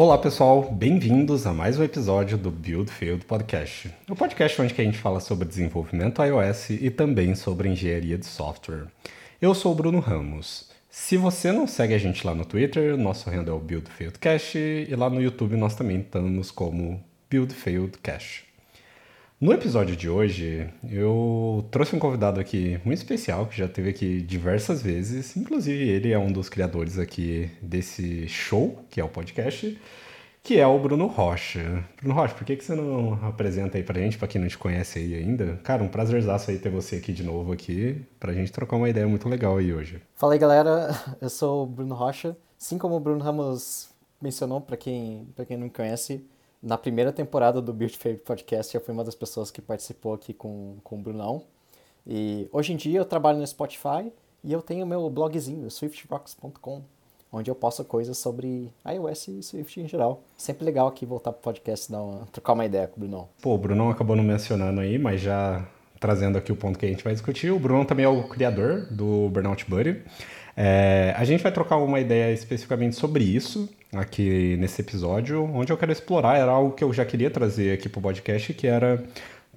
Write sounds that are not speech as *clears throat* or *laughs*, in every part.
Olá pessoal, bem-vindos a mais um episódio do Build Field Podcast. O podcast onde a gente fala sobre desenvolvimento iOS e também sobre engenharia de software. Eu sou o Bruno Ramos. Se você não segue a gente lá no Twitter, nosso handle é o Build Field Cash e lá no YouTube nós também estamos como Build Field Cash. No episódio de hoje, eu trouxe um convidado aqui muito especial, que já teve aqui diversas vezes. Inclusive, ele é um dos criadores aqui desse show, que é o podcast, que é o Bruno Rocha. Bruno Rocha, por que, que você não apresenta aí pra gente, pra quem não te conhece aí ainda? Cara, um prazerzaço aí ter você aqui de novo aqui, pra gente trocar uma ideia muito legal aí hoje. Fala aí, galera. *laughs* Eu sou o Bruno Rocha. Assim como o Bruno Ramos mencionou, pra quem, pra quem não me conhece, na primeira temporada do Build Favorite Podcast, eu fui uma das pessoas que participou aqui com, com o Brunão. E hoje em dia eu trabalho no Spotify e eu tenho meu blogzinho, swiftrocks.com, onde eu posto coisas sobre iOS e Swift em geral. Sempre legal aqui voltar pro podcast dar trocar uma ideia com o Brunão. Pô, o Brunão acabou não mencionando aí, mas já trazendo aqui o ponto que a gente vai discutir. O Bruno também é o criador do Burnout Buddy. É, a gente vai trocar uma ideia especificamente sobre isso aqui nesse episódio, onde eu quero explorar, era algo que eu já queria trazer aqui para o podcast, que era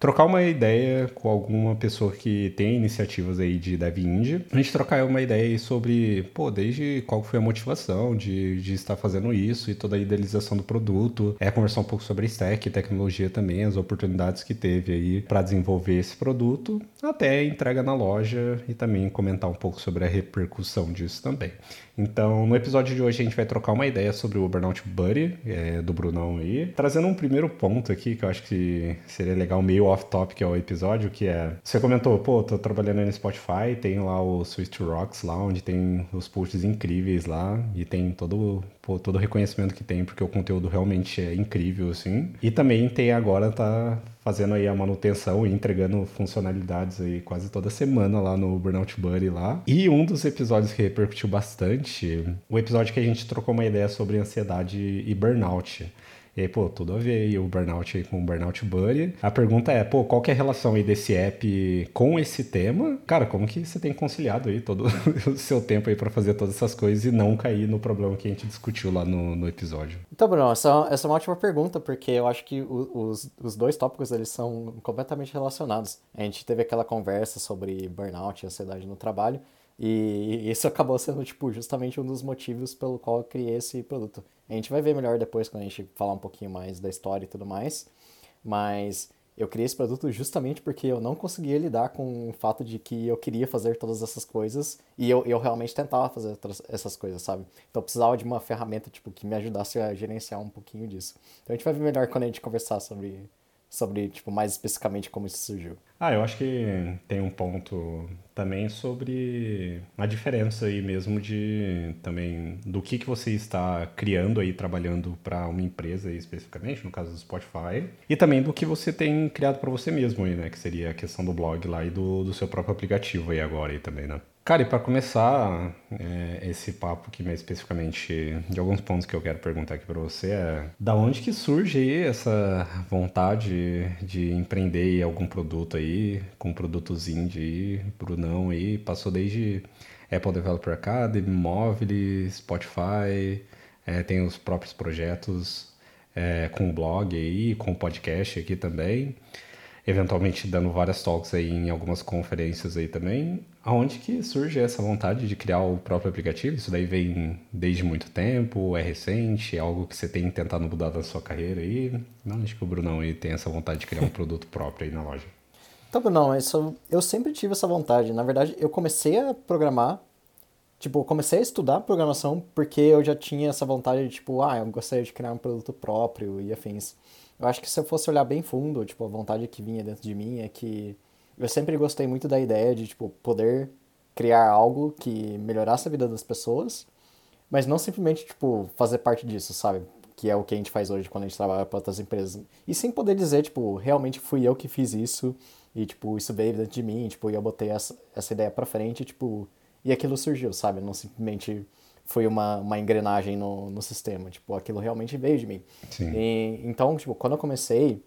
trocar uma ideia com alguma pessoa que tem iniciativas aí de dev indie. A gente trocar uma ideia sobre, pô, desde qual foi a motivação de, de estar fazendo isso e toda a idealização do produto. É conversar um pouco sobre stack, tecnologia também, as oportunidades que teve aí para desenvolver esse produto, até entrega na loja e também comentar um pouco sobre a repercussão disso também. Então, no episódio de hoje a gente vai trocar uma ideia sobre o Burnout Buddy, é, do Brunão aí, trazendo um primeiro ponto aqui que eu acho que seria legal, meio off-topic ao episódio, que é, você comentou, pô, tô trabalhando no Spotify, tem lá o Swift Rocks lá, onde tem os posts incríveis lá, e tem todo, pô, todo o reconhecimento que tem, porque o conteúdo realmente é incrível, assim. E também tem agora, tá fazendo aí a manutenção e entregando funcionalidades aí quase toda semana lá no Burnout Buddy lá. E um dos episódios que repercutiu bastante, o episódio que a gente trocou uma ideia sobre ansiedade e burnout. E aí, pô, tudo a ver aí o Burnout aí com o Burnout Buddy. A pergunta é, pô, qual que é a relação aí desse app com esse tema? Cara, como que você tem conciliado aí todo *laughs* o seu tempo aí para fazer todas essas coisas e não cair no problema que a gente discutiu lá no, no episódio? Então, Bruno, essa, essa é uma ótima pergunta, porque eu acho que os, os dois tópicos, eles são completamente relacionados. A gente teve aquela conversa sobre burnout e ansiedade no trabalho, e isso acabou sendo, tipo, justamente um dos motivos pelo qual eu criei esse produto. A gente vai ver melhor depois quando a gente falar um pouquinho mais da história e tudo mais. Mas eu criei esse produto justamente porque eu não conseguia lidar com o fato de que eu queria fazer todas essas coisas e eu, eu realmente tentava fazer essas coisas, sabe? Então eu precisava de uma ferramenta, tipo, que me ajudasse a gerenciar um pouquinho disso. Então a gente vai ver melhor quando a gente conversar sobre sobre, tipo, mais especificamente como isso surgiu. Ah, eu acho que tem um ponto também sobre a diferença aí mesmo de também do que que você está criando aí trabalhando para uma empresa aí especificamente, no caso do Spotify, e também do que você tem criado para você mesmo aí, né, que seria a questão do blog lá e do, do seu próprio aplicativo aí agora aí também, né? Cara, e para começar é, esse papo aqui mais especificamente de alguns pontos que eu quero perguntar aqui para você é da onde que surge essa vontade de empreender algum produto aí, com produtos indie Brunão aí, passou desde Apple Developer Academy, móvel, Spotify, é, tem os próprios projetos é, com o blog aí, com o podcast aqui também eventualmente dando várias talks aí em algumas conferências aí também. Aonde que surge essa vontade de criar o próprio aplicativo? Isso daí vem desde muito tempo, é recente, é algo que você tem tentado mudar na sua carreira aí? Não, acho que o Brunão aí tem essa vontade de criar um produto próprio aí na loja. Então, Brunão, isso, eu sempre tive essa vontade. Na verdade, eu comecei a programar, tipo, comecei a estudar programação porque eu já tinha essa vontade de, tipo, ah, eu gostaria de criar um produto próprio e afins. Eu acho que se eu fosse olhar bem fundo, tipo, a vontade que vinha dentro de mim é que eu sempre gostei muito da ideia de, tipo, poder criar algo que melhorasse a vida das pessoas, mas não simplesmente, tipo, fazer parte disso, sabe? Que é o que a gente faz hoje quando a gente trabalha para outras empresas. E sem poder dizer, tipo, realmente fui eu que fiz isso e, tipo, isso veio dentro de mim, tipo, e eu botei essa, essa ideia pra frente, tipo, e aquilo surgiu, sabe? Não simplesmente foi uma, uma engrenagem no, no sistema. Tipo, aquilo realmente veio de mim. E, então, tipo, quando eu comecei,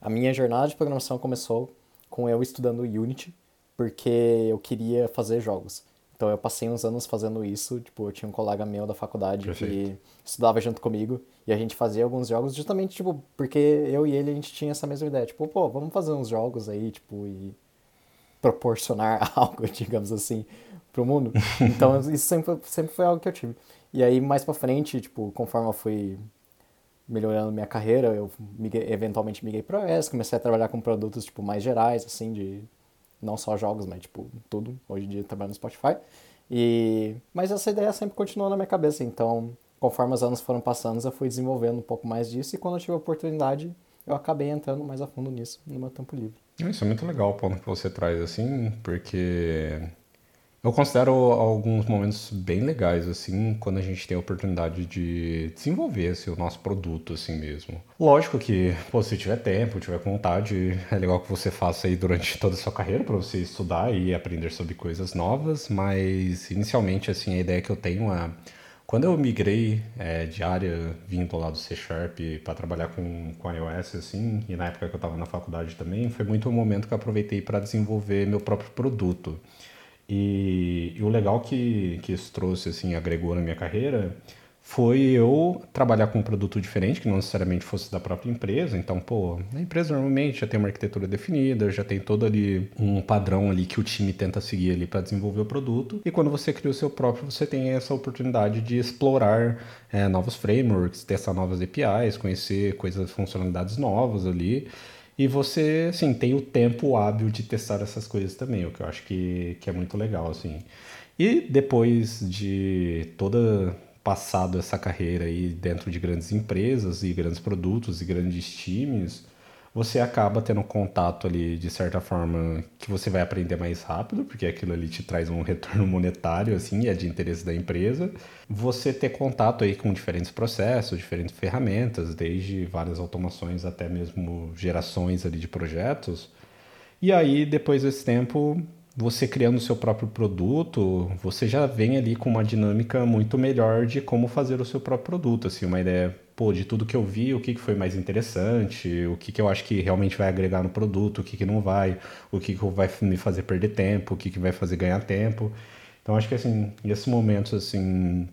a minha jornada de programação começou com eu estudando Unity, porque eu queria fazer jogos. Então eu passei uns anos fazendo isso, tipo, eu tinha um colega meu da faculdade Perfeito. que estudava junto comigo e a gente fazia alguns jogos justamente, tipo, porque eu e ele a gente tinha essa mesma ideia, tipo, pô, vamos fazer uns jogos aí, tipo, e proporcionar *laughs* algo, digamos assim, pro mundo. *laughs* Então isso sempre foi, sempre foi algo que eu tive. E aí mais pra frente, tipo, conforme eu fui melhorando minha carreira, eu migrei, eventualmente migrei pro iOS, comecei a trabalhar com produtos, tipo, mais gerais, assim, de não só jogos, mas, tipo, tudo. Hoje em dia trabalho no Spotify. E... Mas essa ideia sempre continuou na minha cabeça, então, conforme os anos foram passando, eu fui desenvolvendo um pouco mais disso, e quando eu tive a oportunidade, eu acabei entrando mais a fundo nisso, no meu tempo livre. Isso é muito legal o ponto que você traz, assim, porque eu considero alguns momentos bem legais, assim, quando a gente tem a oportunidade de desenvolver assim, o nosso produto, assim mesmo. Lógico que, pô, se tiver tempo, tiver vontade, é legal que você faça aí durante toda a sua carreira para você estudar e aprender sobre coisas novas, mas inicialmente, assim, a ideia que eu tenho é. Quando eu migrei é, de área vindo lá do C Sharp para trabalhar com, com iOS, assim, e na época que eu estava na faculdade também, foi muito o momento que eu aproveitei para desenvolver meu próprio produto. E, e, o legal que, que isso trouxe, assim, agregou na minha carreira, foi eu trabalhar com um produto diferente, que não necessariamente fosse da própria empresa. Então, pô, a empresa normalmente já tem uma arquitetura definida, já tem todo ali um padrão ali que o time tenta seguir ali para desenvolver o produto. E quando você cria o seu próprio, você tem essa oportunidade de explorar é, novos frameworks, testar novas APIs, conhecer coisas, funcionalidades novas ali. E você, assim, tem o tempo hábil de testar essas coisas também, o que eu acho que, que é muito legal, assim. E depois de toda passado essa carreira aí dentro de grandes empresas e grandes produtos e grandes times, você acaba tendo contato ali de certa forma que você vai aprender mais rápido, porque aquilo ali te traz um *laughs* retorno monetário assim, é de interesse da empresa. Você ter contato aí com diferentes processos, diferentes ferramentas, desde várias automações até mesmo gerações ali de projetos. E aí depois desse tempo, você criando o seu próprio produto, você já vem ali com uma dinâmica muito melhor de como fazer o seu próprio produto, assim, uma ideia pô, de tudo que eu vi, o que, foi mais interessante, o que, que eu acho que realmente vai agregar no produto, o que, que não vai, o que, que vai me fazer perder tempo, o que, que vai fazer ganhar tempo. Então acho que assim, esses momentos assim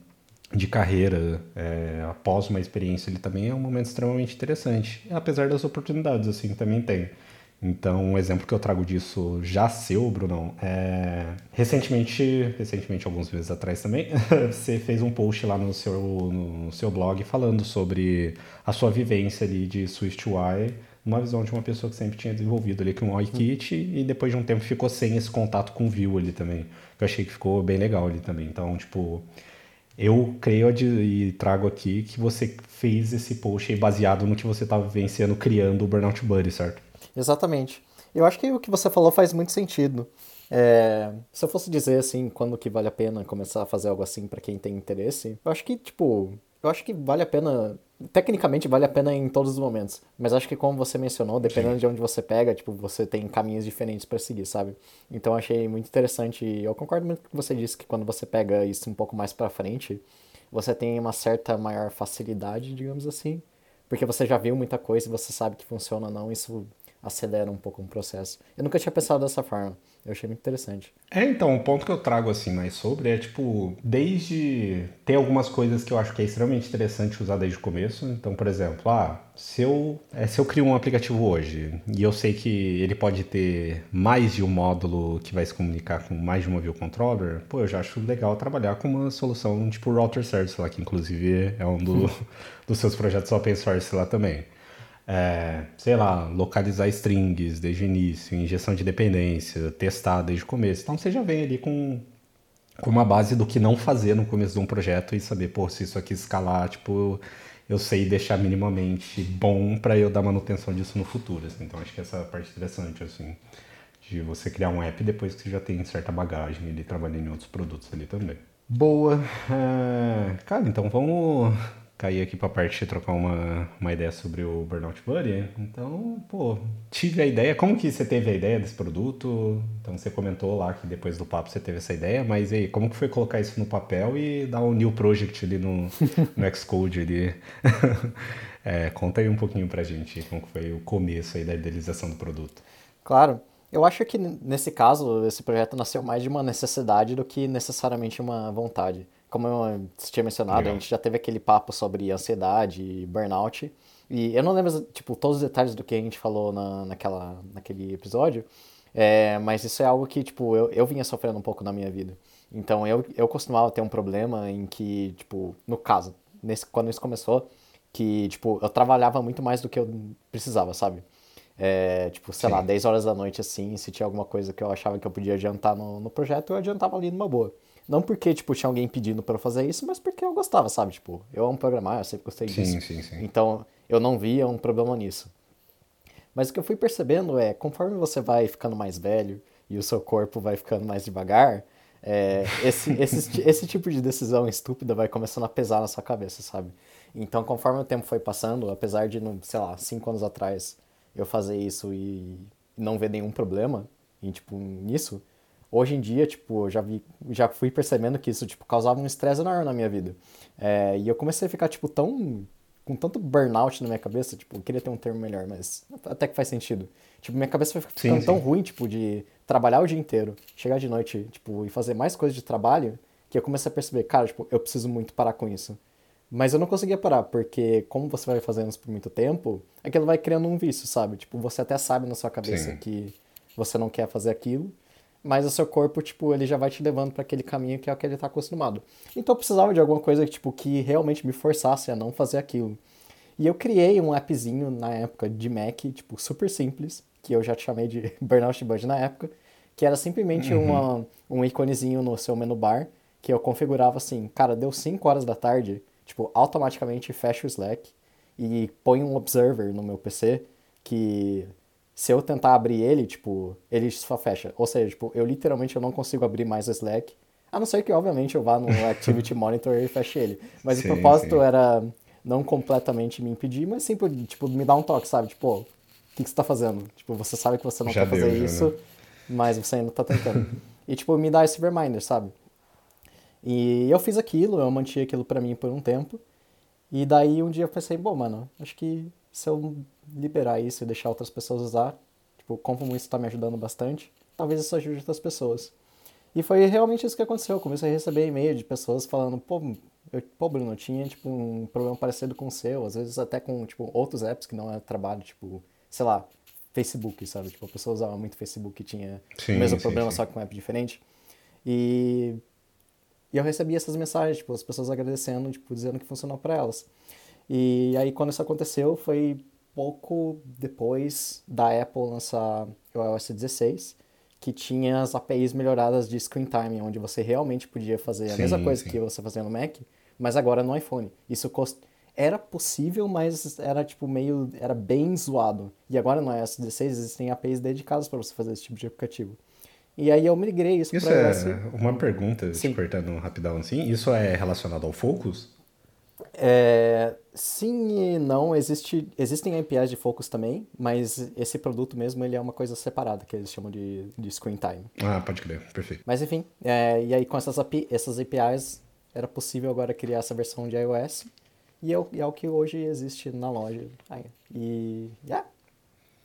de carreira é, após uma experiência ele também é um momento extremamente interessante, apesar das oportunidades assim também tem. Então, um exemplo que eu trago disso já seu, Brunão, é... recentemente, recentemente, alguns meses atrás também, *laughs* você fez um post lá no seu, no seu blog falando sobre a sua vivência ali de SwiftUI, uma visão de uma pessoa que sempre tinha desenvolvido ali com o UIKit e depois de um tempo ficou sem esse contato com o Vue ali também. Eu achei que ficou bem legal ali também. Então, tipo, eu creio e trago aqui que você fez esse post baseado no que você estava vivenciando criando o Burnout Buddy, certo? Exatamente. Eu acho que o que você falou faz muito sentido. É, se eu fosse dizer assim, quando que vale a pena começar a fazer algo assim para quem tem interesse, eu acho que, tipo, eu acho que vale a pena. Tecnicamente vale a pena em todos os momentos. Mas acho que como você mencionou, dependendo Sim. de onde você pega, tipo, você tem caminhos diferentes para seguir, sabe? Então achei muito interessante. Eu concordo muito com o que você disse que quando você pega isso um pouco mais para frente, você tem uma certa maior facilidade, digamos assim. Porque você já viu muita coisa e você sabe que funciona ou não, isso acelera um pouco o processo. Eu nunca tinha pensado dessa forma. Eu achei muito interessante. É, então, o ponto que eu trago assim mais sobre é tipo, desde tem algumas coisas que eu acho que é extremamente interessante usar desde o começo. Então, por exemplo, ah, se eu, é, se eu crio um aplicativo hoje e eu sei que ele pode ter mais de um módulo que vai se comunicar com mais de uma view controller, pô, eu já acho legal trabalhar com uma solução tipo Router Service lá, que inclusive é um do, *laughs* dos seus projetos open source lá também é, sei lá, localizar strings desde o início, injeção de dependência, testar desde o começo. Então você já vem ali com, com uma base do que não fazer no começo de um projeto e saber, pô, se isso aqui escalar, tipo, eu sei deixar minimamente bom para eu dar manutenção disso no futuro. Assim. Então acho que essa parte interessante, assim, de você criar um app depois que você já tem certa bagagem ali trabalhando em outros produtos ali também. Boa. É, cara, então vamos cair aqui para a parte de trocar uma, uma ideia sobre o Burnout Buddy. Então, pô, tive a ideia. Como que você teve a ideia desse produto? Então, você comentou lá que depois do papo você teve essa ideia, mas aí, como que foi colocar isso no papel e dar um new project ali no, *laughs* no Xcode ali? *laughs* é, conta aí um pouquinho pra gente como foi o começo aí da idealização do produto. Claro. Eu acho que nesse caso, esse projeto nasceu mais de uma necessidade do que necessariamente uma vontade. Como eu tinha mencionado, Legal. a gente já teve aquele papo sobre ansiedade e burnout. E eu não lembro, tipo, todos os detalhes do que a gente falou na, naquela, naquele episódio, é, mas isso é algo que, tipo, eu, eu vinha sofrendo um pouco na minha vida. Então, eu, eu costumava ter um problema em que, tipo, no caso, nesse, quando isso começou, que, tipo, eu trabalhava muito mais do que eu precisava, sabe? É, tipo, sei Sim. lá, 10 horas da noite, assim, se tinha alguma coisa que eu achava que eu podia adiantar no, no projeto, eu adiantava ali numa boa. Não porque, tipo, tinha alguém pedindo para fazer isso, mas porque eu gostava, sabe? Tipo, eu amo programar, eu sempre gostei sim, disso. Sim, sim. Então, eu não via um problema nisso. Mas o que eu fui percebendo é, conforme você vai ficando mais velho e o seu corpo vai ficando mais devagar, é, esse, *laughs* esse, esse tipo de decisão estúpida vai começando a pesar na sua cabeça, sabe? Então, conforme o tempo foi passando, apesar de, sei lá, cinco anos atrás eu fazer isso e não ver nenhum problema em, tipo, nisso, hoje em dia, tipo, eu já, vi, já fui percebendo que isso, tipo, causava um estresse enorme na minha vida. É, e eu comecei a ficar, tipo, tão com tanto burnout na minha cabeça, tipo, eu queria ter um termo melhor, mas até que faz sentido. Tipo, minha cabeça foi ficando sim, tão ruim, tipo, de trabalhar o dia inteiro, chegar de noite, tipo, e fazer mais coisas de trabalho, que eu comecei a perceber, cara, tipo, eu preciso muito parar com isso. Mas eu não conseguia parar, porque como você vai fazendo isso por muito tempo, aquilo vai criando um vício, sabe? Tipo, você até sabe na sua cabeça sim. que você não quer fazer aquilo, mas o seu corpo, tipo, ele já vai te levando para aquele caminho que é o que ele tá acostumado. Então eu precisava de alguma coisa, tipo, que realmente me forçasse a não fazer aquilo. E eu criei um appzinho na época de Mac, tipo, super simples, que eu já chamei de *laughs* Burnout Buddy na época, que era simplesmente uhum. uma, um íconezinho no seu menu bar, que eu configurava assim, cara, deu 5 horas da tarde, tipo, automaticamente fecha o Slack e põe um observer no meu PC que se eu tentar abrir ele, tipo, ele só fecha. Ou seja, tipo, eu literalmente eu não consigo abrir mais o Slack. A não ser que, obviamente, eu vá no *laughs* Activity Monitor e feche ele. Mas sim, o propósito sim. era não completamente me impedir, mas sim, tipo, me dar um toque, sabe? Tipo, o que, que você tá fazendo? Tipo, você sabe que você não já quer deu, fazer isso, mas você ainda tá tentando. *laughs* e, tipo, me dá esse reminder, sabe? E eu fiz aquilo, eu mantive aquilo para mim por um tempo. E daí um dia eu pensei, bom, mano, acho que se eu liberar isso e deixar outras pessoas usar, tipo, como isso está me ajudando bastante, talvez isso ajude outras pessoas. E foi realmente isso que aconteceu. Eu comecei a receber e-mail de pessoas falando, pô, eu, pô, Bruno, eu tinha, tipo, um problema parecido com o seu, às vezes até com, tipo, outros apps que não é trabalho, tipo, sei lá, Facebook, sabe? Tipo, a pessoa usava muito Facebook e tinha sim, o mesmo sim, problema, sim. só com um app diferente. E, e eu recebi essas mensagens, tipo, as pessoas agradecendo, tipo, dizendo que funcionou para elas. E aí, quando isso aconteceu, foi pouco depois da Apple lançar o iOS 16, que tinha as APIs melhoradas de screen time, onde você realmente podia fazer a sim, mesma coisa sim. que você fazia no Mac, mas agora no iPhone. Isso cost... era possível, mas era tipo meio era bem zoado. E agora no iOS 16 existem APIs dedicadas para você fazer esse tipo de aplicativo. E aí eu migrei isso, isso para é uma pergunta, Sim. te cortando rapidão assim. Isso é relacionado ao Focus? É, sim e não. Existe, existem APIs de Focus também, mas esse produto mesmo ele é uma coisa separada, que eles chamam de, de Screen Time. Ah, pode crer, perfeito. Mas enfim, é, e aí com essas, API, essas APIs era possível agora criar essa versão de iOS. E é o, é o que hoje existe na loja. E, yeah,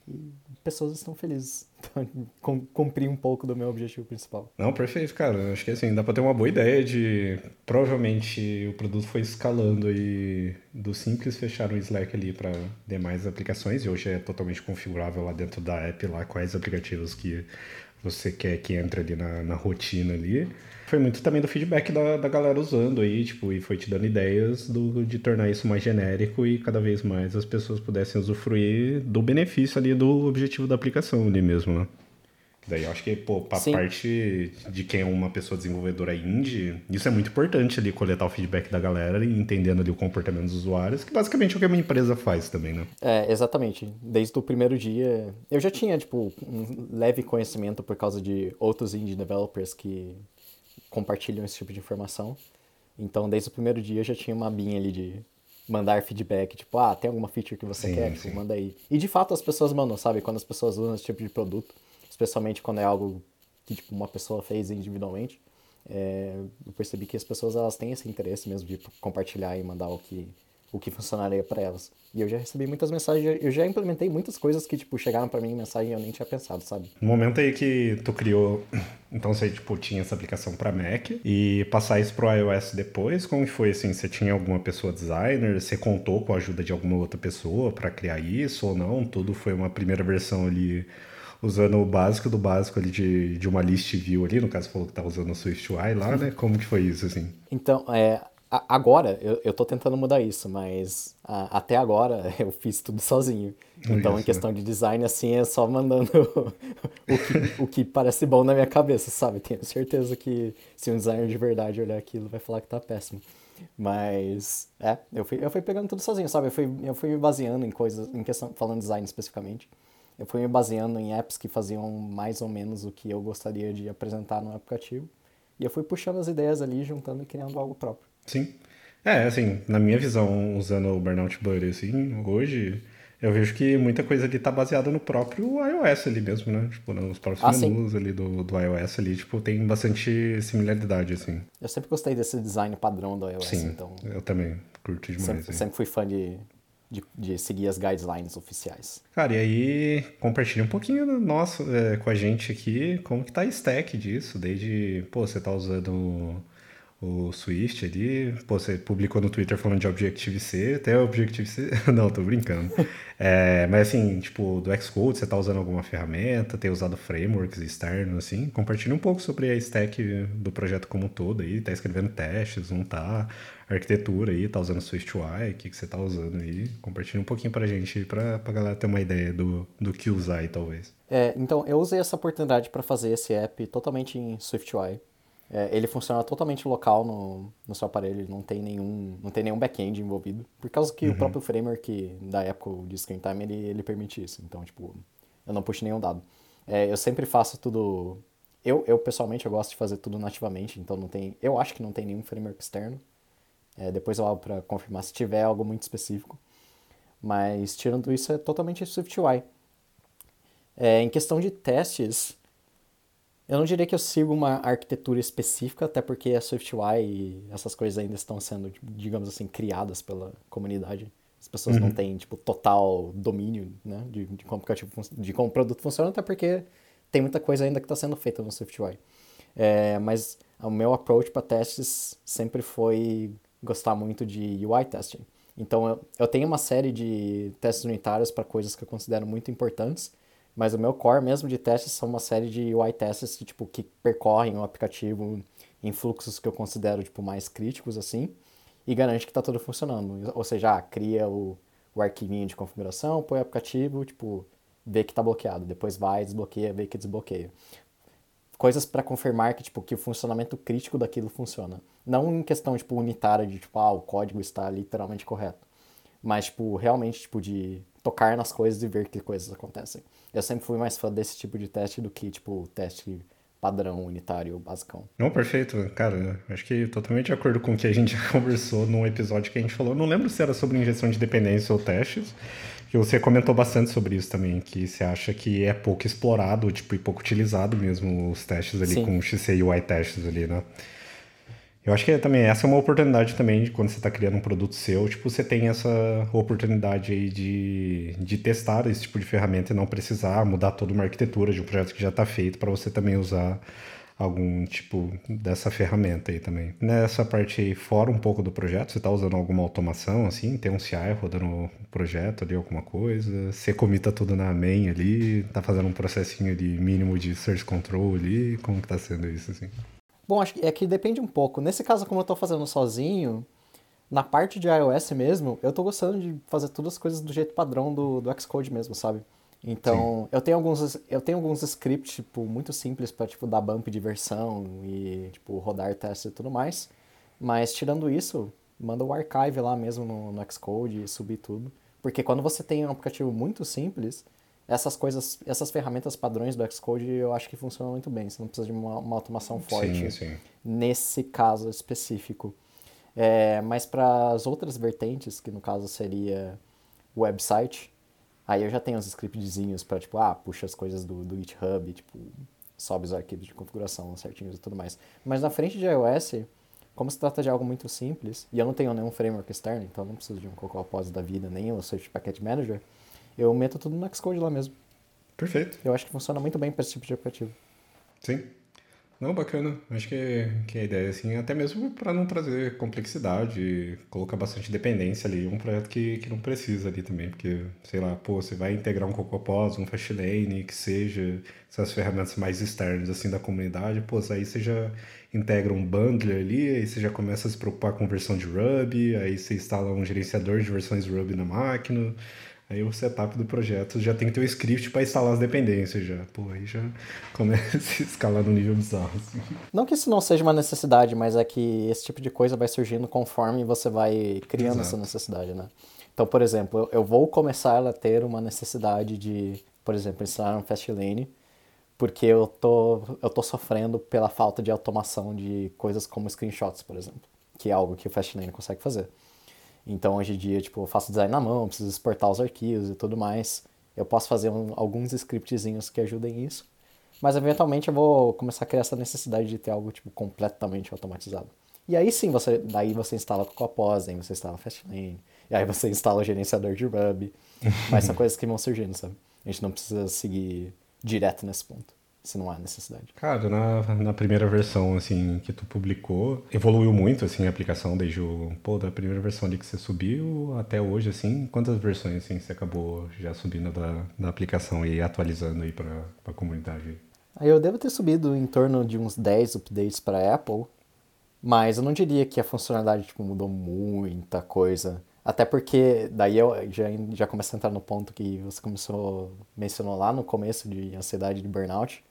e pessoas estão felizes. *laughs* Então, cumprir um pouco do meu objetivo principal. Não, perfeito, cara. Acho que assim, dá pra ter uma boa ideia de. Provavelmente o produto foi escalando e do simples fecharam o Slack ali para demais aplicações e hoje é totalmente configurável lá dentro da app lá quais aplicativos que você quer que entre ali na, na rotina ali foi muito também do feedback da, da galera usando aí, tipo, e foi te dando ideias do, de tornar isso mais genérico e cada vez mais as pessoas pudessem usufruir do benefício ali do objetivo da aplicação ali mesmo, né? Daí eu acho que, pô, pra Sim. parte de quem é uma pessoa desenvolvedora indie, isso é muito importante ali, coletar o feedback da galera e entendendo ali o comportamento dos usuários, que basicamente é o que uma empresa faz também, né? É, exatamente. Desde o primeiro dia, eu já tinha, tipo, um leve conhecimento por causa de outros indie developers que compartilham esse tipo de informação. Então, desde o primeiro dia eu já tinha uma binha ali de mandar feedback, tipo, ah, tem alguma feature que você sim, quer? Tipo, manda aí. E de fato as pessoas mandam, sabe? Quando as pessoas usam esse tipo de produto, especialmente quando é algo que tipo, uma pessoa fez individualmente, é, eu percebi que as pessoas elas têm esse interesse mesmo de compartilhar e mandar o que, o que funcionaria para elas. E eu já recebi muitas mensagens, eu já implementei muitas coisas que, tipo, chegaram para mim em mensagem e eu nem tinha pensado, sabe? No momento aí que tu criou, *coughs* então você, tipo, tinha essa aplicação para Mac e passar isso pro iOS depois, como que foi, assim? Você tinha alguma pessoa designer, você contou com a ajuda de alguma outra pessoa para criar isso ou não? Tudo foi uma primeira versão ali usando o básico do básico ali de, de uma list view ali, no caso falou que tá usando o SwiftUI lá, né? Como que foi isso, assim? Então, é, agora eu, eu tô tentando mudar isso, mas a, até agora *laughs* eu fiz tudo sozinho. Então, isso, em questão de design, assim, é só mandando *laughs* o, que, o que parece bom na minha cabeça, sabe? Tenho certeza que se um designer de verdade olhar aquilo, vai falar que tá péssimo. Mas, é, eu fui, eu fui pegando tudo sozinho, sabe? Eu fui, eu fui me baseando em coisas, em questão, falando design especificamente, eu fui me baseando em apps que faziam mais ou menos o que eu gostaria de apresentar no aplicativo. E eu fui puxando as ideias ali, juntando e criando algo próprio. Sim. É, assim, na minha visão, usando o Burnout Buddy, assim, hoje, eu vejo que muita coisa ali tá baseada no próprio iOS ali mesmo, né? Tipo, nos próprios ah, menus sim. ali do, do iOS ali, tipo, tem bastante similaridade, assim. Eu sempre gostei desse design padrão do iOS, sim, então... eu também curto demais. Sempre, sempre fui fã de, de, de, seguir as guidelines oficiais. Cara, e aí compartilha um pouquinho nosso, é, com a gente aqui, como que tá a stack disso, desde, pô, você tá usando o Swift ali, pô, você publicou no Twitter falando de Objective-C, até Objective-C, *laughs* não, tô brincando. É, mas assim, tipo, do Xcode, você tá usando alguma ferramenta, tem usado frameworks externos, assim, compartilha um pouco sobre a stack do projeto como um todo aí, tá escrevendo testes, não tá, arquitetura aí, tá usando SwiftUI, o que, que você tá usando aí, compartilha um pouquinho pra gente, pra, pra galera ter uma ideia do, do que usar aí, talvez. É, então, eu usei essa oportunidade para fazer esse app totalmente em SwiftUI, é, ele funciona totalmente local no, no seu aparelho, não tem nenhum, não tem nenhum back-end envolvido. Por causa que uhum. o próprio framework da Apple de Screen Time, ele, ele permite isso. Então, tipo, eu não puxo nenhum dado. É, eu sempre faço tudo... Eu, eu, pessoalmente, eu gosto de fazer tudo nativamente, então não tem... Eu acho que não tem nenhum framework externo. É, depois eu abro para confirmar se tiver algo muito específico. Mas, tirando isso, é totalmente SwiftUI. É, em questão de testes, eu não diria que eu sigo uma arquitetura específica, até porque a SwiftUI e essas coisas ainda estão sendo, digamos assim, criadas pela comunidade. As pessoas uhum. não têm, tipo, total domínio, né, de, de como o aplicativo, de como o produto funciona, até porque tem muita coisa ainda que está sendo feita no SwiftUI. É, mas o meu approach para testes sempre foi gostar muito de UI testing. Então, eu, eu tenho uma série de testes unitários para coisas que eu considero muito importantes, mas o meu core mesmo de testes são uma série de UI testes que, tipo, que percorrem o aplicativo em fluxos que eu considero tipo, mais críticos, assim, e garante que está tudo funcionando. Ou seja, ah, cria o, o arquivinho de configuração, põe o aplicativo, tipo, vê que está bloqueado, depois vai, desbloqueia, vê que desbloqueia. Coisas para confirmar que, tipo, que o funcionamento crítico daquilo funciona. Não em questão, tipo, unitária de, tipo, ah, o código está literalmente correto. Mas, tipo, realmente, tipo, de tocar nas coisas e ver que coisas acontecem. Eu sempre fui mais fã desse tipo de teste do que, tipo, teste padrão, unitário, basicão. Não, perfeito. Cara, acho que totalmente de acordo com o que a gente *laughs* conversou num episódio que a gente falou. Não lembro se era sobre injeção de dependência ou testes, que você comentou bastante sobre isso também, que você acha que é pouco explorado, tipo, e pouco utilizado mesmo os testes ali Sim. com XC e UI testes ali, né? Eu acho que também essa é uma oportunidade também de quando você está criando um produto seu, tipo, você tem essa oportunidade aí de, de testar esse tipo de ferramenta e não precisar mudar toda uma arquitetura de um projeto que já está feito para você também usar algum tipo dessa ferramenta aí também. Nessa parte aí, fora um pouco do projeto, você está usando alguma automação, assim? Tem um CI rodando o projeto ali, alguma coisa? Você comita tudo na main ali? Tá fazendo um processinho de mínimo de search control ali? Como que tá sendo isso, assim? Bom, acho que é que depende um pouco. Nesse caso, como eu estou fazendo sozinho, na parte de iOS mesmo, eu estou gostando de fazer todas as coisas do jeito padrão do, do Xcode mesmo, sabe? Então, eu tenho alguns eu tenho alguns scripts tipo muito simples para tipo dar bump de versão e tipo rodar testes e tudo mais. Mas tirando isso, manda o archive lá mesmo no, no Xcode e subir tudo, porque quando você tem um aplicativo muito simples, essas coisas, essas ferramentas padrões do Xcode eu acho que funcionam muito bem. Você não precisa de uma, uma automação forte sim, sim. nesse caso específico. É, mas para as outras vertentes, que no caso seria o website, aí eu já tenho os scriptzinhos para tipo, ah, puxa as coisas do, do GitHub, tipo, sobe os arquivos de configuração certinhos e tudo mais. Mas na frente de iOS, como se trata de algo muito simples, e eu não tenho nenhum framework externo, então eu não preciso de um CocoaPods da vida, nem o Search Package Manager, eu meto tudo no Xcode lá mesmo. Perfeito. Eu acho que funciona muito bem para esse tipo de aplicativo. Sim. Não, bacana. Acho que, que a ideia, assim, até mesmo para não trazer complexidade, colocar bastante dependência ali, um projeto que, que não precisa ali também, porque, sei lá, pô, você vai integrar um CocoaPods, um Fastlane, que seja essas ferramentas mais externas, assim, da comunidade, pô, aí você já integra um bundler ali, aí você já começa a se preocupar com versão de Ruby, aí você instala um gerenciador de versões Ruby na máquina, Aí o setup do projeto já tem que ter o um script para instalar as dependências já. Pô, aí já *laughs* começa a escalar no nível bizarro. Assim. Não que isso não seja uma necessidade, mas é que esse tipo de coisa vai surgindo conforme você vai criando Exato. essa necessidade, né? Então, por exemplo, eu vou começar a ter uma necessidade de, por exemplo, instalar um Fastlane, porque eu tô, eu tô sofrendo pela falta de automação de coisas como screenshots, por exemplo, que é algo que o Fastlane consegue fazer. Então hoje em dia, tipo, eu faço design na mão, preciso exportar os arquivos e tudo mais. Eu posso fazer um, alguns scriptzinhos que ajudem isso. Mas eventualmente eu vou começar a criar essa necessidade de ter algo tipo completamente automatizado. E aí sim, você, daí você instala Copos, aí você instala Fastlane, e aí você *laughs* instala o gerenciador de Ruby. Mas são coisas que vão surgindo, sabe? A gente não precisa seguir direto nesse ponto se não há necessidade. Cara, na, na primeira versão, assim, que tu publicou, evoluiu muito, assim, a aplicação desde o, pô, da primeira versão ali que você subiu até hoje, assim, quantas versões, assim, você acabou já subindo da, da aplicação e atualizando aí para a comunidade? Aí eu devo ter subido em torno de uns 10 updates para Apple, mas eu não diria que a funcionalidade, tipo, mudou muita coisa. Até porque daí eu já, já começo a entrar no ponto que você começou, mencionou lá no começo de ansiedade de burnout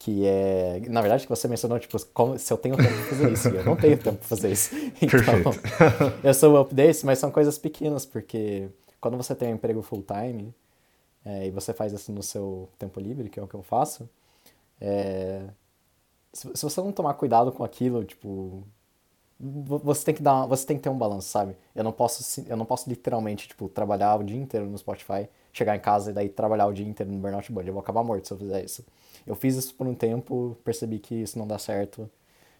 que é, na verdade, que você mencionou, tipo, como, se eu tenho tempo para fazer isso, eu não tenho tempo para fazer isso. *laughs* Então, *laughs* eu sou updates, mas são coisas pequenas, porque quando você tem um emprego full-time, é, e você faz isso no seu tempo livre, que é o que eu faço, é, se, se, você não tomar cuidado com aquilo, tipo, você tem que dar, você tem que ter um balanço, sabe? Eu não posso, eu não posso literalmente, tipo, trabalhar o dia inteiro no Spotify, chegar em casa e daí trabalhar o dia inteiro no Burnout Bunny. Eu vou acabar morto se eu fizer isso. Eu fiz isso por um tempo, percebi que isso não dá certo.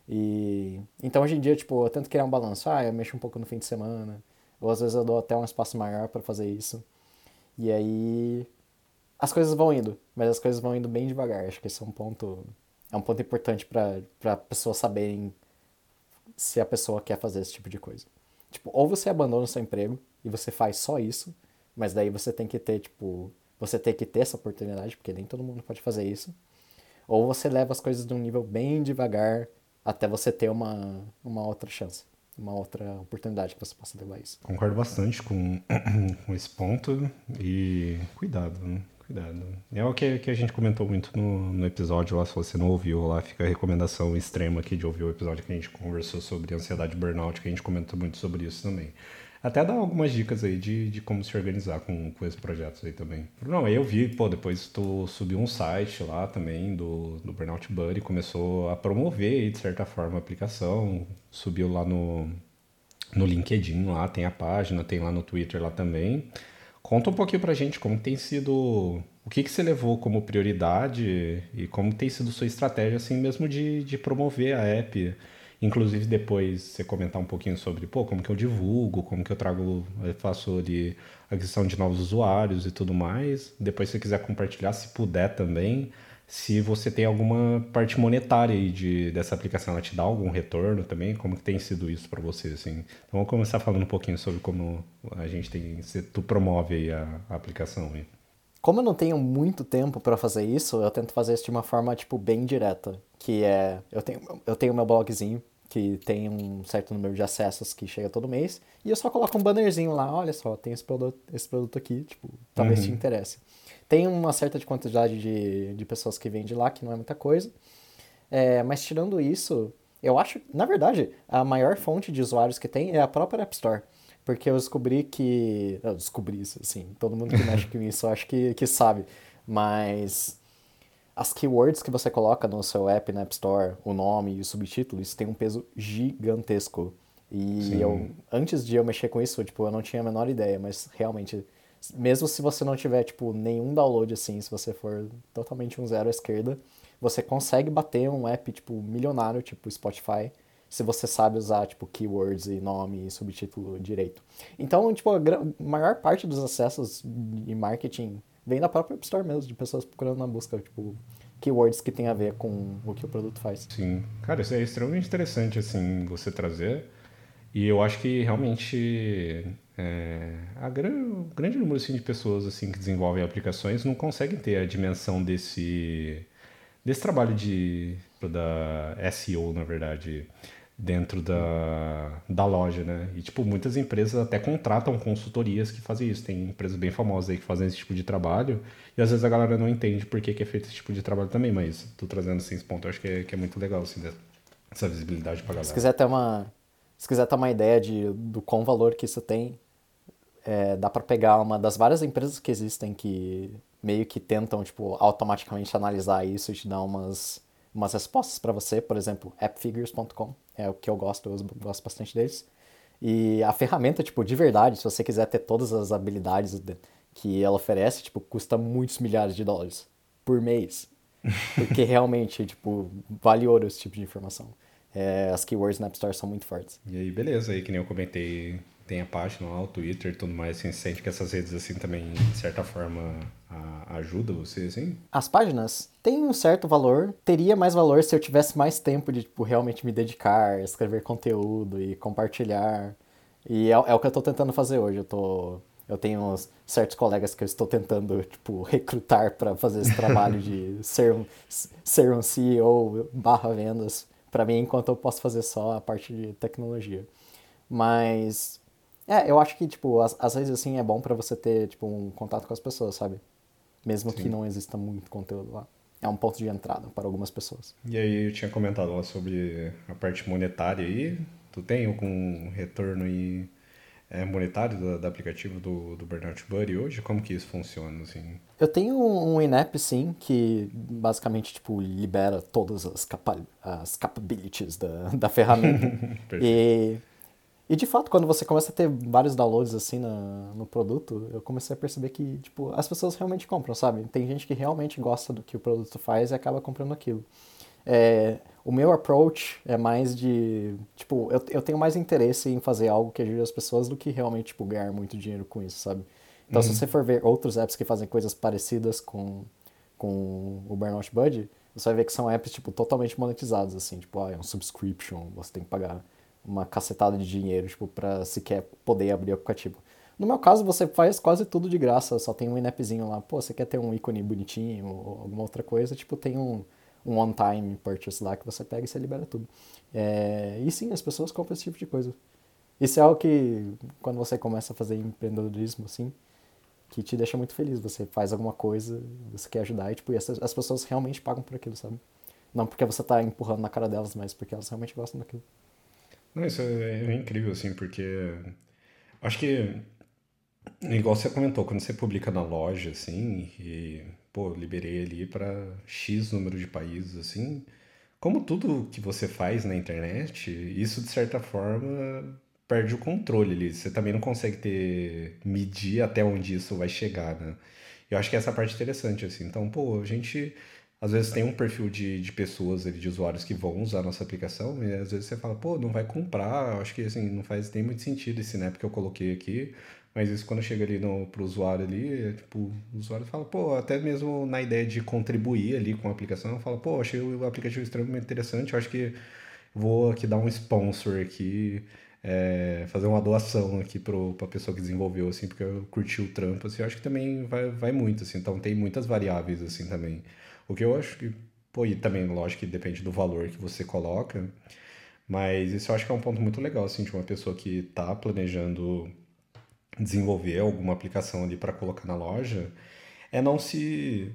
E então hoje em dia, tipo, eu tento criar um balanço. Ah, eu mexo um pouco no fim de semana. Ou às vezes eu dou até um espaço maior para fazer isso. E aí as coisas vão indo, mas as coisas vão indo bem devagar. Acho que esse é um ponto é um ponto importante para para pessoas saberem se a pessoa quer fazer esse tipo de coisa. Tipo, ou você abandona o seu emprego e você faz só isso, mas daí você tem que ter, tipo, você tem que ter essa oportunidade, porque nem todo mundo pode fazer isso. Ou você leva as coisas de um nível bem devagar até você ter uma, uma outra chance, uma outra oportunidade que você possa levar isso. Concordo bastante com, *clears throat* com esse ponto e cuidado, né? Cuidado. É o que, que a gente comentou muito no, no episódio lá, se você não ouviu lá, fica a recomendação extrema aqui de ouvir o episódio que a gente conversou sobre ansiedade e burnout, que a gente comentou muito sobre isso também. Até dar algumas dicas aí de, de como se organizar com, com esses projetos aí também. Não, aí eu vi, pô, depois tu subiu um site lá também do, do Burnout Buddy, começou a promover aí, de certa forma, a aplicação, subiu lá no, no LinkedIn lá, tem a página, tem lá no Twitter lá também. Conta um pouquinho pra gente como tem sido, o que que você levou como prioridade e como tem sido sua estratégia assim mesmo de, de promover a app Inclusive depois você comentar um pouquinho sobre, pô, como que eu divulgo, como que eu trago, eu faço ali a questão de novos usuários e tudo mais. Depois se você quiser compartilhar, se puder também, se você tem alguma parte monetária aí de, dessa aplicação, ela te dá algum retorno também? Como que tem sido isso para você, assim? Então vamos começar falando um pouquinho sobre como a gente tem, se tu promove aí a, a aplicação aí. Como eu não tenho muito tempo para fazer isso, eu tento fazer isso de uma forma, tipo, bem direta. Que é, eu tenho, eu tenho meu blogzinho, que tem um certo número de acessos que chega todo mês, e eu só coloco um bannerzinho lá, olha só, tem esse produto, esse produto aqui, tipo, talvez uhum. te interesse. Tem uma certa quantidade de, de pessoas que vêm de lá, que não é muita coisa, é, mas tirando isso, eu acho, na verdade, a maior fonte de usuários que tem é a própria App Store. Porque eu descobri que. Eu descobri isso, assim. Todo mundo que mexe *laughs* com isso acho que, que sabe. Mas as keywords que você coloca no seu app na App Store, o nome e o subtítulo, isso tem um peso gigantesco. E eu, antes de eu mexer com isso, tipo, eu não tinha a menor ideia, mas realmente, mesmo se você não tiver, tipo, nenhum download assim, se você for totalmente um zero à esquerda, você consegue bater um app, tipo, milionário, tipo Spotify, se você sabe usar, tipo, keywords e nome e subtítulo direito. Então, tipo, a maior parte dos acessos de marketing vem da própria App Store mesmo, de pessoas procurando na busca, tipo, keywords que tem a ver com o que o produto faz. Sim. Cara, isso é extremamente interessante, assim, você trazer. E eu acho que realmente é, a gran, grande número assim, de pessoas assim que desenvolvem aplicações não conseguem ter a dimensão desse, desse trabalho de, da SEO, na verdade dentro da, da loja, né? E, tipo, muitas empresas até contratam consultorias que fazem isso. Tem empresas bem famosas aí que fazem esse tipo de trabalho e às vezes a galera não entende por que, que é feito esse tipo de trabalho também, mas tô trazendo assim esse ponto, eu acho que é, que é muito legal, assim, essa visibilidade pra galera. Se quiser ter uma, se quiser ter uma ideia de, do quão valor que isso tem, é, dá para pegar uma das várias empresas que existem que meio que tentam, tipo, automaticamente analisar isso e te dar umas umas respostas para você, por exemplo, appfigures.com, é o que eu gosto, eu gosto bastante deles. E a ferramenta, tipo, de verdade, se você quiser ter todas as habilidades que ela oferece, tipo, custa muitos milhares de dólares por mês. *laughs* Porque realmente, tipo, vale ouro esse tipo de informação. É, as keywords na App Store são muito fortes. E aí, beleza, aí que nem eu comentei tem a página lá, o Twitter e tudo mais, assim, sente que essas redes, assim, também, de certa forma, a, ajudam você, assim? As páginas têm um certo valor, teria mais valor se eu tivesse mais tempo de, tipo, realmente me dedicar, escrever conteúdo e compartilhar. E é, é o que eu tô tentando fazer hoje, eu tô... Eu tenho certos colegas que eu estou tentando, tipo, *laughs* recrutar para fazer esse trabalho de *laughs* ser um, ser um CEO barra vendas para mim, enquanto eu posso fazer só a parte de tecnologia. Mas é, eu acho que, tipo, às, às vezes, assim, é bom para você ter, tipo, um contato com as pessoas, sabe? Mesmo Sim. que não exista muito conteúdo lá. É um ponto de entrada para algumas pessoas. E aí, eu tinha comentado lá sobre a parte monetária aí. Tu tem algum retorno aí é, monetário do, do, aplicativo do, do Burnout Buddy hoje? Como que isso funciona, assim? Eu tenho um, um in-app, sim, que basicamente, tipo, libera todas as, capa as capabilities da, da ferramenta. *laughs* e e de fato, quando você começa a ter vários downloads assim na, no produto, eu comecei a perceber que, tipo, as pessoas realmente compram, sabe? Tem gente que realmente gosta do que o produto faz e acaba comprando aquilo. É, o meu approach é mais de, tipo, eu, eu tenho mais interesse em fazer algo que ajude as pessoas do que realmente, tipo, ganhar muito dinheiro com isso, sabe? Então, uhum. se você for ver outros apps que fazem coisas parecidas com, com o Burnout Buddy, você vai ver que são apps, tipo, totalmente monetizados, assim, tipo, ah, é um subscription, você tem que pagar uma cacetada de dinheiro, tipo, para sequer poder abrir o aplicativo. No meu caso, você faz quase tudo de graça, só tem um in-appzinho lá. Pô, você quer ter um ícone bonitinho ou alguma outra coisa, tipo, tem um, um on-time purchase lá que você pega e você libera tudo. É, e sim, as pessoas compram esse tipo de coisa. Isso é algo que, quando você começa a fazer empreendedorismo, assim, que te deixa muito feliz. Você faz alguma coisa, você quer ajudar e, tipo, e as, as pessoas realmente pagam por aquilo, sabe? Não porque você tá empurrando na cara delas, mas porque elas realmente gostam daquilo. Não, isso é, é incrível, assim, porque acho que, igual você comentou, quando você publica na loja, assim, e, pô, liberei ali para X número de países, assim, como tudo que você faz na internet, isso, de certa forma, perde o controle ali. Você também não consegue ter, medir até onde isso vai chegar, né? Eu acho que essa parte é interessante, assim. Então, pô, a gente às vezes tem um perfil de, de pessoas, de usuários que vão usar a nossa aplicação e às vezes você fala, pô, não vai comprar, acho que assim, não faz nem muito sentido esse NEP que eu coloquei aqui, mas isso quando chega ali no, pro usuário ali, é, tipo, o usuário fala, pô, até mesmo na ideia de contribuir ali com a aplicação, fala, pô, achei o aplicativo extremamente interessante, acho que vou aqui dar um sponsor aqui, é, fazer uma doação aqui para a pessoa que desenvolveu, assim, porque eu curti o trampo, assim, eu acho que também vai, vai muito, assim, então tem muitas variáveis, assim, também. O que eu acho que, pô, e também, lógico que depende do valor que você coloca, mas isso eu acho que é um ponto muito legal, assim, de uma pessoa que está planejando desenvolver alguma aplicação ali para colocar na loja, é não se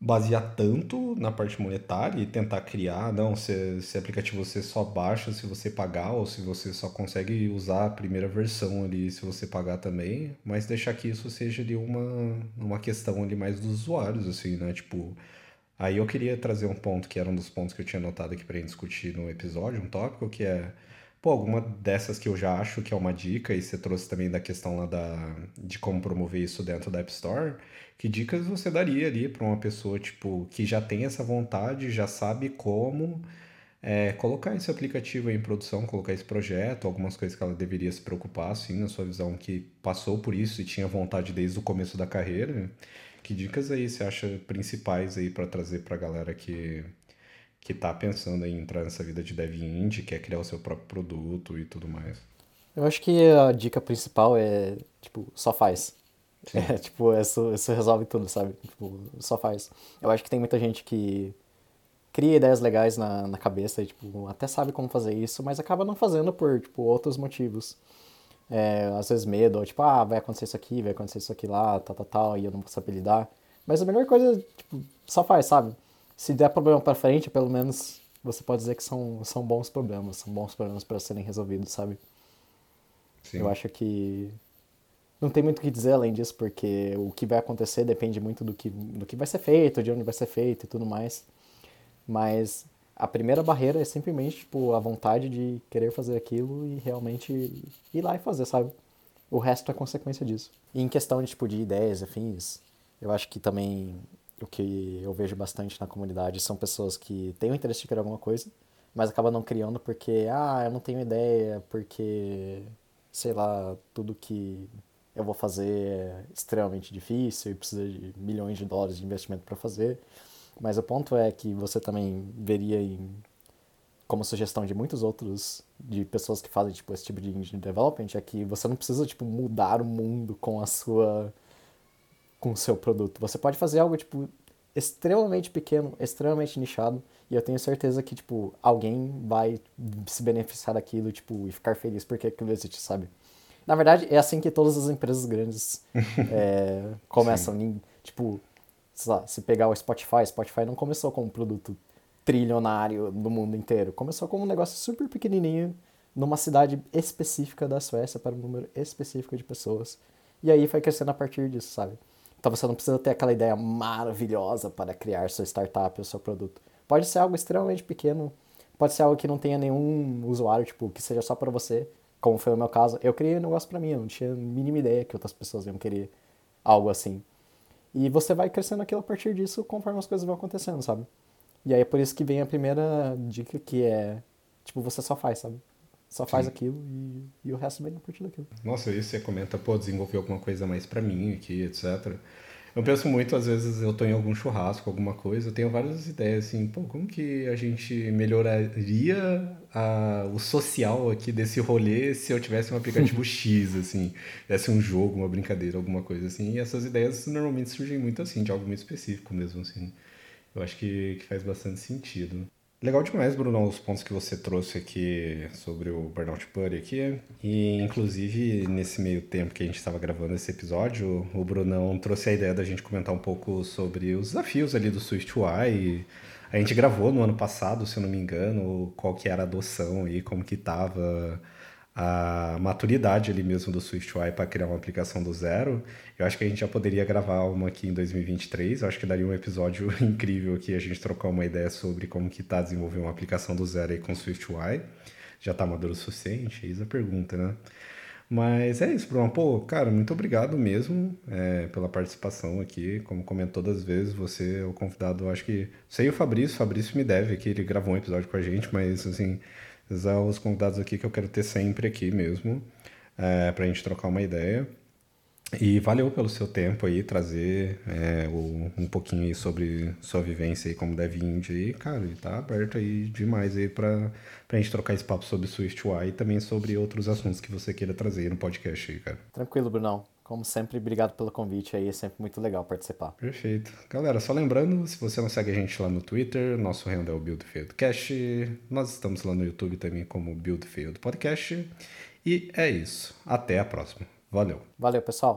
basear tanto na parte monetária e tentar criar, não, se, se aplicativo você só baixa se você pagar ou se você só consegue usar a primeira versão ali se você pagar também, mas deixar que isso seja ali uma, uma questão ali mais dos usuários, assim, né, tipo, Aí eu queria trazer um ponto que era um dos pontos que eu tinha notado aqui para discutir no episódio, um tópico que é, pô, alguma dessas que eu já acho que é uma dica, e você trouxe também da questão lá da, de como promover isso dentro da App Store, que dicas você daria ali para uma pessoa, tipo, que já tem essa vontade, já sabe como, é colocar esse aplicativo em produção, colocar esse projeto, algumas coisas que ela deveria se preocupar, assim, na sua visão, que passou por isso e tinha vontade desde o começo da carreira. Que dicas aí você acha principais aí para trazer para a galera que que está pensando em entrar nessa vida de dev indie, quer criar o seu próprio produto e tudo mais? Eu acho que a dica principal é, tipo, só faz. Sim. *laughs* É, tipo, isso, isso resolve tudo, sabe? Tipo, só faz. Eu acho que tem muita gente que cria ideias legais na, na cabeça e, tipo, até sabe como fazer isso, mas acaba não fazendo por, tipo, outros motivos. É, às vezes medo, ou, tipo, ah, vai acontecer isso aqui, vai acontecer isso aqui lá, tal, tal, tal, e eu não vou saber lidar. Mas a melhor coisa, tipo, só faz, sabe? Se der problema para frente, pelo menos você pode dizer que são, são bons problemas, são bons problemas para serem resolvidos, sabe? Sim. Eu acho que não tem muito o que dizer além disso, porque o que vai acontecer depende muito do que, do que vai ser feito, de onde vai ser feito e tudo mais. Mas a primeira barreira é simplesmente tipo, a vontade de querer fazer aquilo e realmente ir lá e fazer, sabe? O resto é consequência disso. E em questão de, tipo, de ideias, afins, eu acho que também o que eu vejo bastante na comunidade são pessoas que têm o interesse de criar alguma coisa, mas acabam não criando porque, ah, eu não tenho ideia, porque, sei lá, tudo que eu vou fazer é extremamente difícil e precisa de milhões de dólares de investimento para fazer. Mas o ponto é que você também veria em, como sugestão de muitos outros, de pessoas que fazem tipo, esse tipo de engine development, é que você não precisa tipo, mudar o mundo com a sua com o seu produto. Você pode fazer algo, tipo, extremamente pequeno, extremamente nichado, e eu tenho certeza que, tipo, alguém vai se beneficiar daquilo, tipo, e ficar feliz porque aquilo existe, sabe? Na verdade, é assim que todas as empresas grandes é, *laughs* começam. Tipo, sei lá, se pegar o Spotify, Spotify não começou como um produto trilionário do mundo inteiro. Começou como um negócio super pequenininho, numa cidade específica da Suécia, para um número específico de pessoas. E aí foi crescendo a partir disso, sabe? Então você não precisa ter aquela ideia maravilhosa para criar sua startup ou seu produto. Pode ser algo extremamente pequeno, pode ser algo que não tenha nenhum usuário, tipo, que seja só para você, como foi o meu caso. Eu criei um negócio para mim, eu não tinha a mínima ideia que outras pessoas iam querer algo assim. E você vai crescendo aquilo a partir disso conforme as coisas vão acontecendo, sabe? E aí é por isso que vem a primeira dica que é, tipo, você só faz, sabe? Só faz Sim. aquilo e, e, o resto vem a partir daquilo. Nossa, isso você comenta, pô, desenvolver alguma coisa mais para mim aqui, etc. Eu penso muito, às vezes eu tô em algum churrasco, alguma coisa, eu tenho várias ideias assim, pô, como que a gente melhoraria a, o social aqui desse rolê se eu tivesse um aplicativo *laughs* X, assim, tivesse um jogo, uma brincadeira, alguma coisa assim. E essas ideias normalmente surgem muito assim, de algo muito específico mesmo, assim. Eu acho que, que faz bastante sentido. Legal demais, Bruno, os pontos que você trouxe aqui sobre o Burnout Buddy aqui. E, inclusive, nesse meio tempo que a gente estava gravando esse episódio, o Brunão trouxe a ideia da gente comentar um pouco sobre os desafios ali do SwiftUI. A gente gravou no ano passado, se eu não me engano, qual que era a adoção e como que tava a maturidade ali mesmo do SwiftUI para criar uma aplicação do zero. Eu acho que a gente já poderia gravar uma aqui em 2023. Eu acho que daria um episódio *laughs* incrível aqui a gente trocar uma ideia sobre como que tá desenvolver uma aplicação do zero aí com SwiftUI. Já tá maduro o suficiente? Eis a pergunta, né? Mas é isso, Bruno. Pô, cara, muito obrigado mesmo é, pela participação aqui. Como comento todas as vezes, você é o convidado, acho que. Sei o Fabrício, o Fabrício me deve aqui, ele gravou um episódio com a gente, mas assim, são os convidados aqui que eu quero ter sempre aqui mesmo, é, para a gente trocar uma ideia. E valeu pelo seu tempo aí, trazer é, o, um pouquinho aí sobre sua vivência aí como dev indie aí, cara, e tá aberto aí demais aí pra, pra gente trocar esse papo sobre SwiftUI e também sobre outros assuntos que você queira trazer no podcast aí, cara. Tranquilo, Brunão. Como sempre, obrigado pelo convite aí, é sempre muito legal participar. Perfeito. Galera, só lembrando, se você não segue a gente lá no Twitter, nosso handle é o Build Cash. Nós estamos lá no YouTube também como Build Podcast. E é isso. Até a próxima. Valeu. Valeu, pessoal.